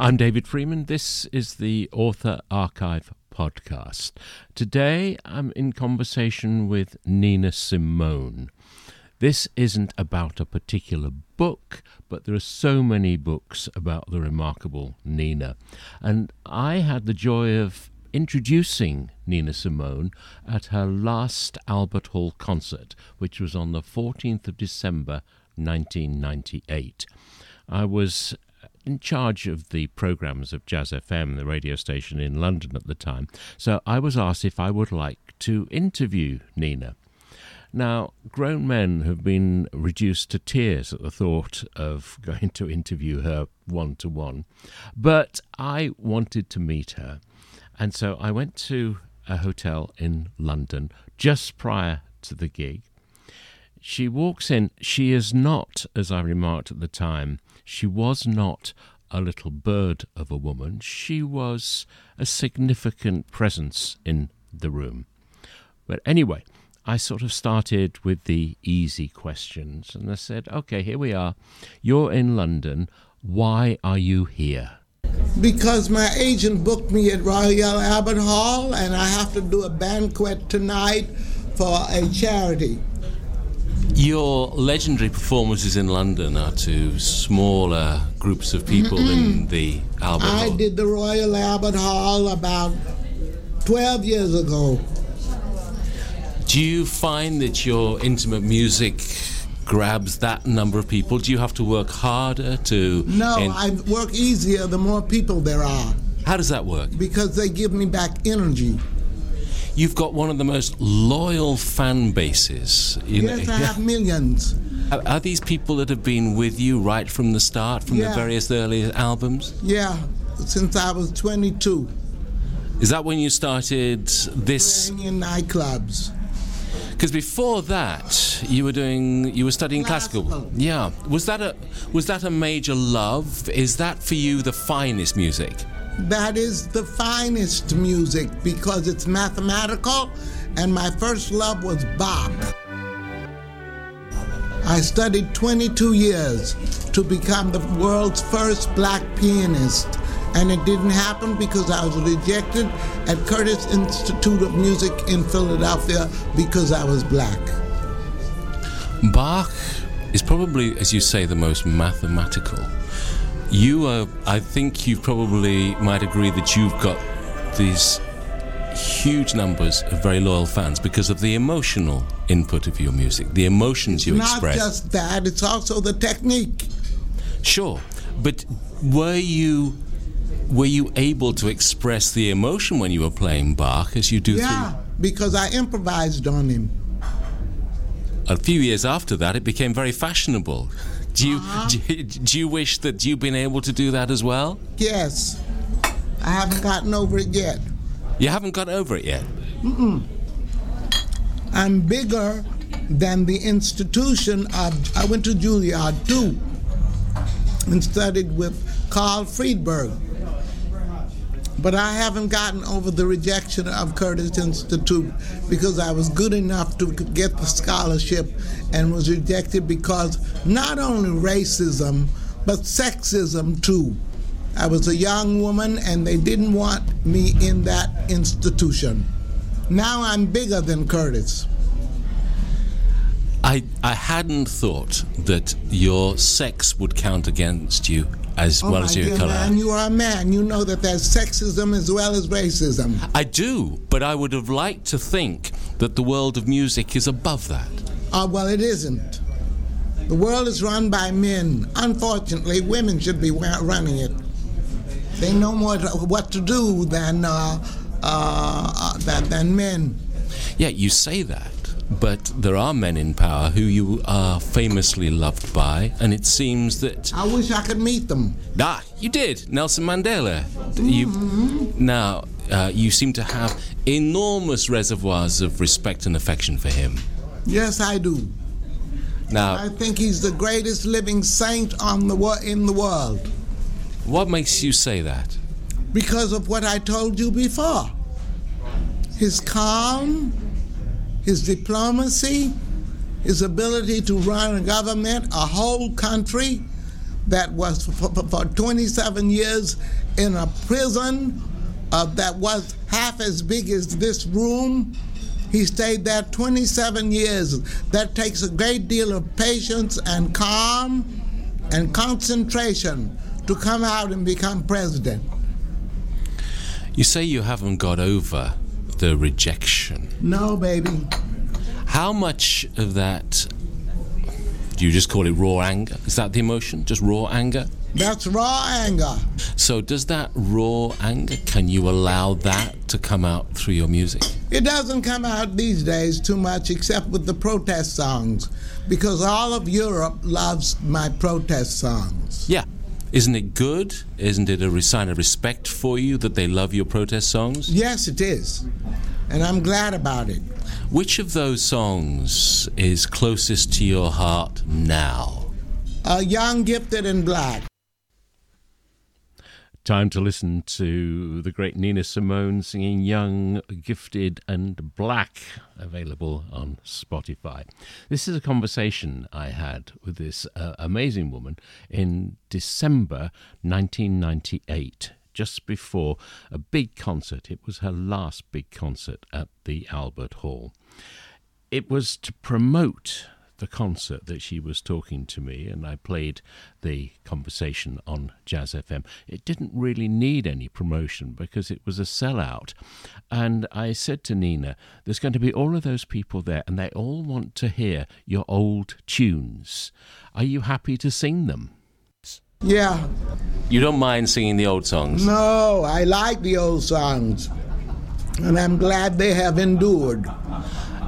I'm David Freeman. This is the Author Archive podcast. Today I'm in conversation with Nina Simone. This isn't about a particular book, but there are so many books about the remarkable Nina. And I had the joy of introducing Nina Simone at her last Albert Hall concert, which was on the 14th of December 1998. I was in charge of the programs of Jazz FM, the radio station in London at the time, so I was asked if I would like to interview Nina. Now, grown men have been reduced to tears at the thought of going to interview her one to one, but I wanted to meet her, and so I went to a hotel in London just prior to the gig. She walks in. She is not, as I remarked at the time, she was not a little bird of a woman. She was a significant presence in the room. But anyway, I sort of started with the easy questions and I said, okay, here we are. You're in London. Why are you here? Because my agent booked me at Royal Albert Hall and I have to do a banquet tonight for a charity. Your legendary performances in London are to smaller groups of people mm in the Albert I Hall. did the Royal Albert Hall about 12 years ago. Do you find that your intimate music grabs that number of people? Do you have to work harder to. No, I work easier the more people there are. How does that work? Because they give me back energy. You've got one of the most loyal fan bases. You yes, know. I have millions. Are, are, these people that have been with you right from the start, from yeah. the various early albums? Yeah, since I was 22. Is that when you started this? Playing in nightclubs. Because before that, you were doing, you were studying classical. classical. Yeah. Was that a, was that a major love? Is that for you the finest music? That is the finest music because it's mathematical, and my first love was Bach. I studied 22 years to become the world's first black pianist, and it didn't happen because I was rejected at Curtis Institute of Music in Philadelphia because I was black. Bach is probably, as you say, the most mathematical you are, I think you probably might agree that you've got these huge numbers of very loyal fans because of the emotional input of your music, the emotions you Not express. Not just that, it's also the technique. Sure, but were you were you able to express the emotion when you were playing Bach as you do? Yeah, through? because I improvised on him. A few years after that, it became very fashionable. Do you, uh-huh. do, do you wish that you've been able to do that as well? Yes. I haven't gotten over it yet. You haven't got over it yet? Mm-mm. I'm bigger than the institution of. I went to Juilliard too and studied with Carl Friedberg. But I haven't gotten over the rejection of Curtis Institute because I was good enough to get the scholarship and was rejected because not only racism, but sexism too. I was a young woman and they didn't want me in that institution. Now I'm bigger than Curtis. I, I hadn't thought that your sex would count against you as oh well as your color. Man, you are a man. You know that there's sexism as well as racism. I do, but I would have liked to think that the world of music is above that. Uh, well, it isn't. The world is run by men. Unfortunately, women should be running it. They know more what to do than, uh, uh, than, than men. Yeah, you say that but there are men in power who you are famously loved by, and it seems that. I wish I could meet them. Ah, you did, Nelson Mandela. Mm-hmm. You now uh, you seem to have enormous reservoirs of respect and affection for him. Yes, I do. Now, I think he's the greatest living saint on the wo- in the world. What makes you say that? Because of what I told you before. His calm, his diplomacy, his ability to run a government, a whole country, that was for, for, for 27 years in a prison uh, that was half as big as this room. He stayed there 27 years. That takes a great deal of patience and calm and concentration to come out and become president. You say you haven't got over the rejection. No, baby. How much of that do you just call it raw anger? Is that the emotion? Just raw anger? That's raw anger. So, does that raw anger, can you allow that to come out through your music? It doesn't come out these days too much except with the protest songs because all of Europe loves my protest songs. Yeah. Isn't it good? Isn't it a sign of respect for you that they love your protest songs? Yes, it is. And I'm glad about it. Which of those songs is closest to your heart now? Uh, young, gifted, and black. Time to listen to the great Nina Simone singing Young, Gifted, and Black, available on Spotify. This is a conversation I had with this uh, amazing woman in December 1998, just before a big concert. It was her last big concert at the Albert Hall. It was to promote the concert that she was talking to me, and I played the conversation on Jazz FM. It didn't really need any promotion because it was a sellout. And I said to Nina, There's going to be all of those people there, and they all want to hear your old tunes. Are you happy to sing them? Yeah. You don't mind singing the old songs? No, I like the old songs. And I'm glad they have endured.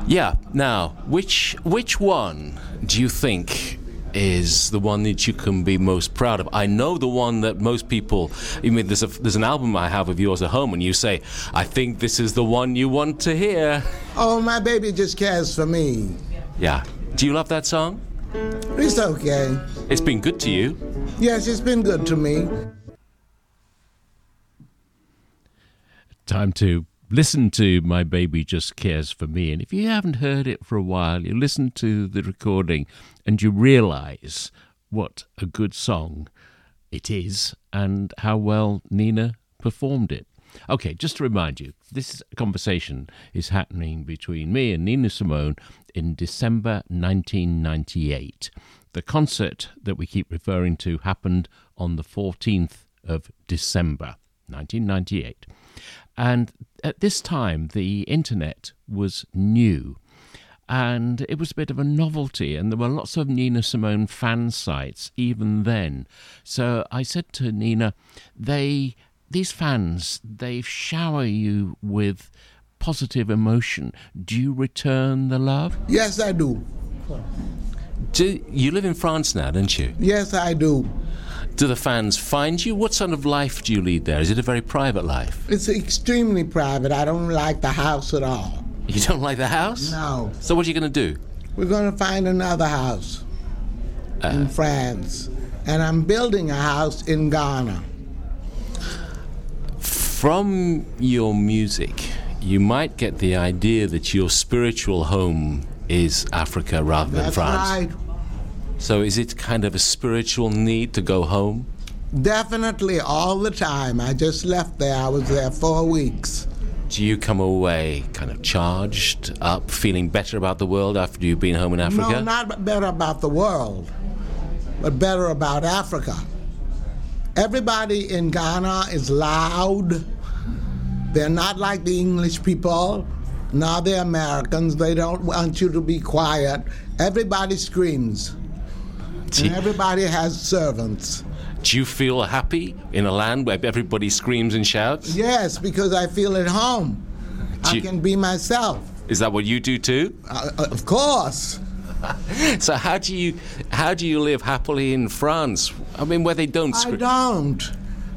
Yeah. Now, which which one do you think is the one that you can be most proud of? I know the one that most people. I mean, there's a, there's an album I have of yours at home, and you say, "I think this is the one you want to hear." Oh, my baby just cares for me. Yeah. Do you love that song? It's okay. It's been good to you. Yes, it's been good to me. Time to listen to My Baby Just Cares for Me. And if you haven't heard it for a while, you listen to the recording and you realize what a good song it is and how well Nina performed it. Okay, just to remind you, this conversation is happening between me and Nina Simone in December 1998. The concert that we keep referring to happened on the 14th of December 1998. And at this time, the internet was new and it was a bit of a novelty, and there were lots of Nina Simone fan sites even then. So I said to Nina, they these fans they shower you with positive emotion. Do you return the love? Yes, I do. Do you live in France now, don't you? Yes, I do. Do the fans find you? What sort of life do you lead there? Is it a very private life? It's extremely private. I don't like the house at all. You don't like the house? No. So what are you going to do? We're going to find another house uh. in France. And I'm building a house in Ghana. From your music, you might get the idea that your spiritual home is Africa rather than That's France. right. So is it kind of a spiritual need to go home? Definitely all the time. I just left there. I was there four weeks. Do you come away kind of charged up, feeling better about the world after you've been home in Africa? No, not better about the world, but better about Africa. Everybody in Ghana is loud. They're not like the English people. nor the Americans, they don't want you to be quiet. Everybody screams. And everybody has servants. do you feel happy in a land where everybody screams and shouts? Yes, because I feel at home. Do I can be myself. Is that what you do too? Uh, uh, of course. So how do you how do you live happily in France? I mean, where they don't I scream. don't.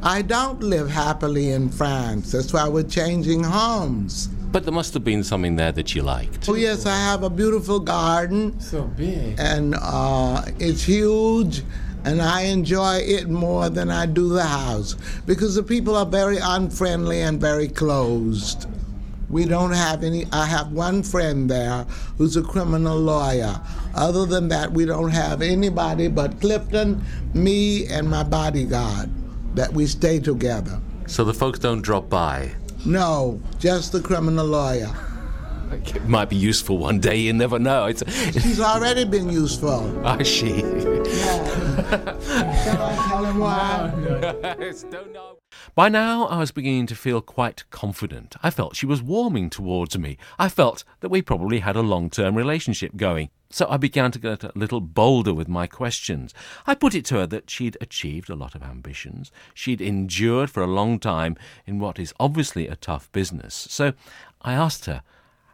I don't live happily in France. That's why we're changing homes. But there must have been something there that you liked. Oh, yes, I have a beautiful garden, So big. and uh, it's huge, and I enjoy it more than I do the house because the people are very unfriendly and very closed. We don't have any. I have one friend there who's a criminal lawyer, Other than that, we don't have anybody but Clifton, me, and my bodyguard that we stay together. So the folks don't drop by. No, just the criminal lawyer. It might be useful one day. You never know. It's, She's already been useful. I she. Shall I tell him why? Don't know. By now, I was beginning to feel quite confident. I felt she was warming towards me. I felt that we probably had a long term relationship going. So I began to get a little bolder with my questions. I put it to her that she'd achieved a lot of ambitions. She'd endured for a long time in what is obviously a tough business. So I asked her,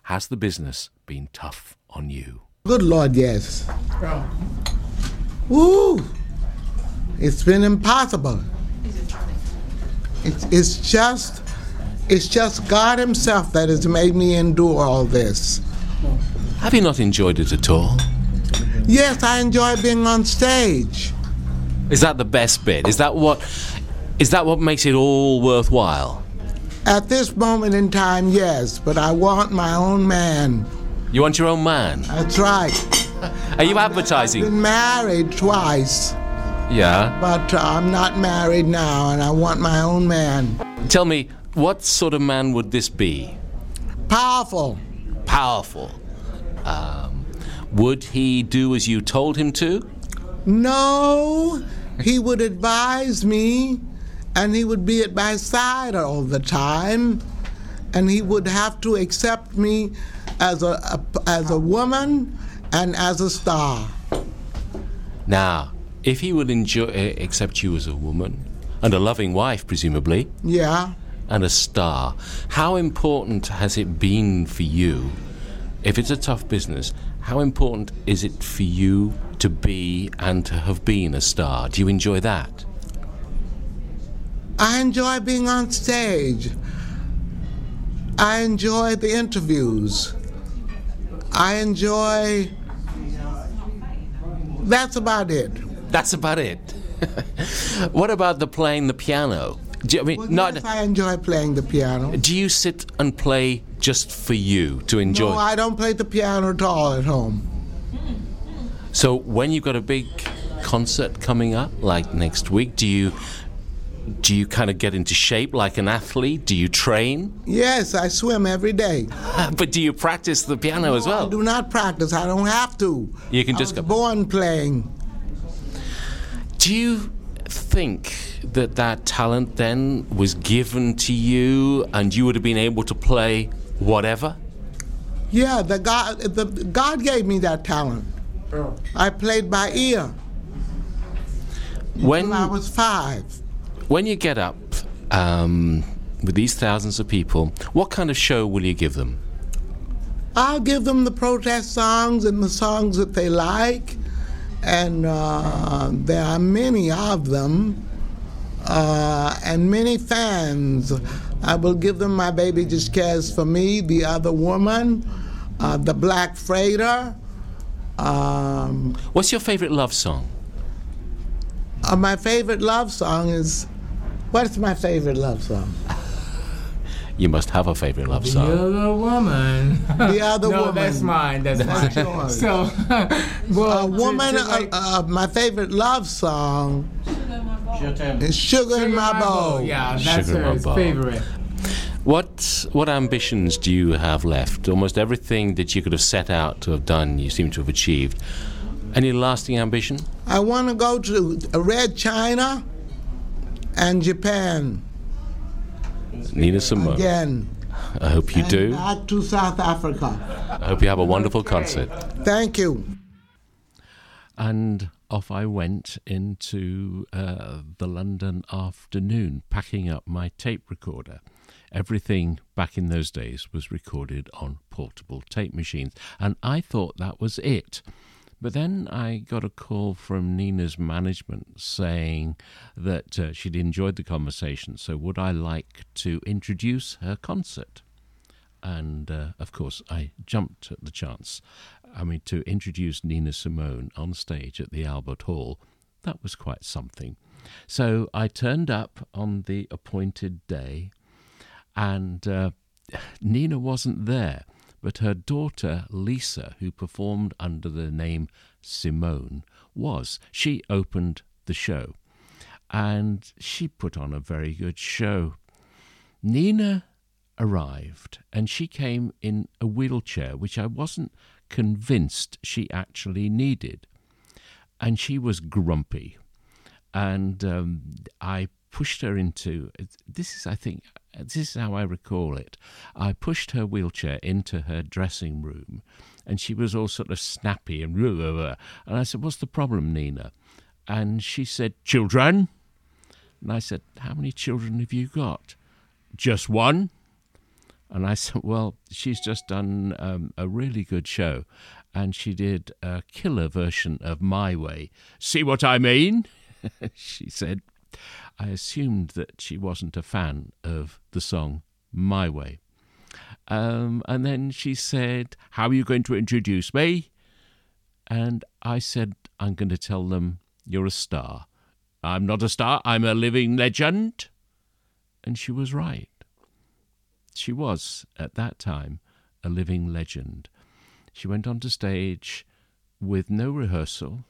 Has the business been tough on you? Good Lord, yes. Woo! It's been impossible. It's, it's just, it's just God Himself that has made me endure all this. Have you not enjoyed it at all? Yes, I enjoy being on stage. Is that the best bit? Is that what is that what makes it all worthwhile? At this moment in time, yes, but I want my own man. You want your own man? That's right. Are you advertising? Been married twice, Yeah. but uh, I'm not married now, and I want my own man. Tell me, what sort of man would this be? Powerful. Powerful. Um, would he do as you told him to? No, he would advise me, and he would be at my side all the time, and he would have to accept me as a, a as a woman and as a star. Now, if he would enjoy, uh, accept you as a woman and a loving wife, presumably, Yeah. and a star, how important has it been for you? If it's a tough business, how important is it for you to be and to have been a star? Do you enjoy that? I enjoy being on stage. I enjoy the interviews. I enjoy. That's about it. That's about it. what about the playing the piano? Do you, I mean, Well, not. yes, I enjoy playing the piano. Do you sit and play just for you to enjoy? No, I don't play the piano at all at home. so when you've got a big concert coming up, like next week, do you do you kind of get into shape like an athlete? Do you train? Yes, I swim every day. but do you practice the piano as well? I do not practice. I don't have to. You can I just was go- born playing. Do you think that that talent then was given to you, and you would have been able to play whatever? Yeah, the God, the God gave me that talent. I played by ear When when I was five. when you get up um, with these thousands of people, what kind of show will you give them? I'll give them the protest songs and the songs that they like, and uh, there are many of them, uh, and many fans. I will give them My Baby Just Cares for Me, The Other Woman, uh, The Black Freighter. Um, What's your favorite love song? uh, my favorite love song is. What's my favorite love song? You must have a favorite love song. The other woman. The Other no, Woman. that's mine. That's That's mine. yours. So, well, A woman, to uh, like- uh, my favorite love song is Sugar, in My Bowl. Yeah, that's Sugar her favorite. What what ambitions do you have left? Almost everything that you could have set out to have done, you seem to have achieved. Any lasting ambition? I want to go to Red China and Japan Nina Simone. again. I hope you and do. Back to South Africa. I hope you have a wonderful concert. Thank you. And off I went into uh, the London afternoon, packing up my tape recorder. Everything back in those days was recorded on portable tape machines, and I thought that was it. But then I got a call from Nina's management saying that uh, she'd enjoyed the conversation, so would I like to introduce her concert? and uh, of course I jumped at the chance. I mean, to introduce Nina Simone on stage at the Albert Hall, that was quite something. So I turned up on the appointed day, and uh, Nina wasn't there. but her daughter Lisa, who performed under the name Simone, was. She opened the show and she put on a very good show. Nina arrived and she came in a wheelchair, which I wasn't convinced she actually needed. And she was grumpy. And um, I pushed her into this is, I think, this is how I recall it. I pushed her wheelchair into her dressing room and she was all sort of snappy and blah, blah, blah. and I said, What's the problem, Nina? And she said, Children. And I said, How many children have you got? Just one. And I said, Well, she's just done um, a really good show. And she did a killer version of My Way. See what I mean? she said. I assumed that she wasn't a fan of the song My Way. Um, and then she said, How are you going to introduce me? And I said, I'm going to tell them you're a star. I'm not a star, I'm a living legend. And she was right. She was, at that time, a living legend. She went onto stage with no rehearsal,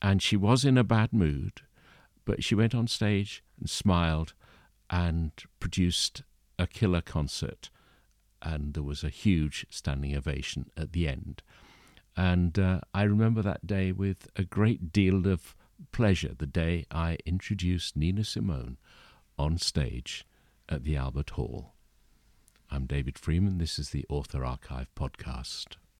and she was in a bad mood, but she went on stage and smiled and produced a killer concert. And there was a huge standing ovation at the end. And uh, I remember that day with a great deal of pleasure, the day I introduced Nina Simone on stage at the Albert Hall. I'm David Freeman. This is the Author Archive podcast.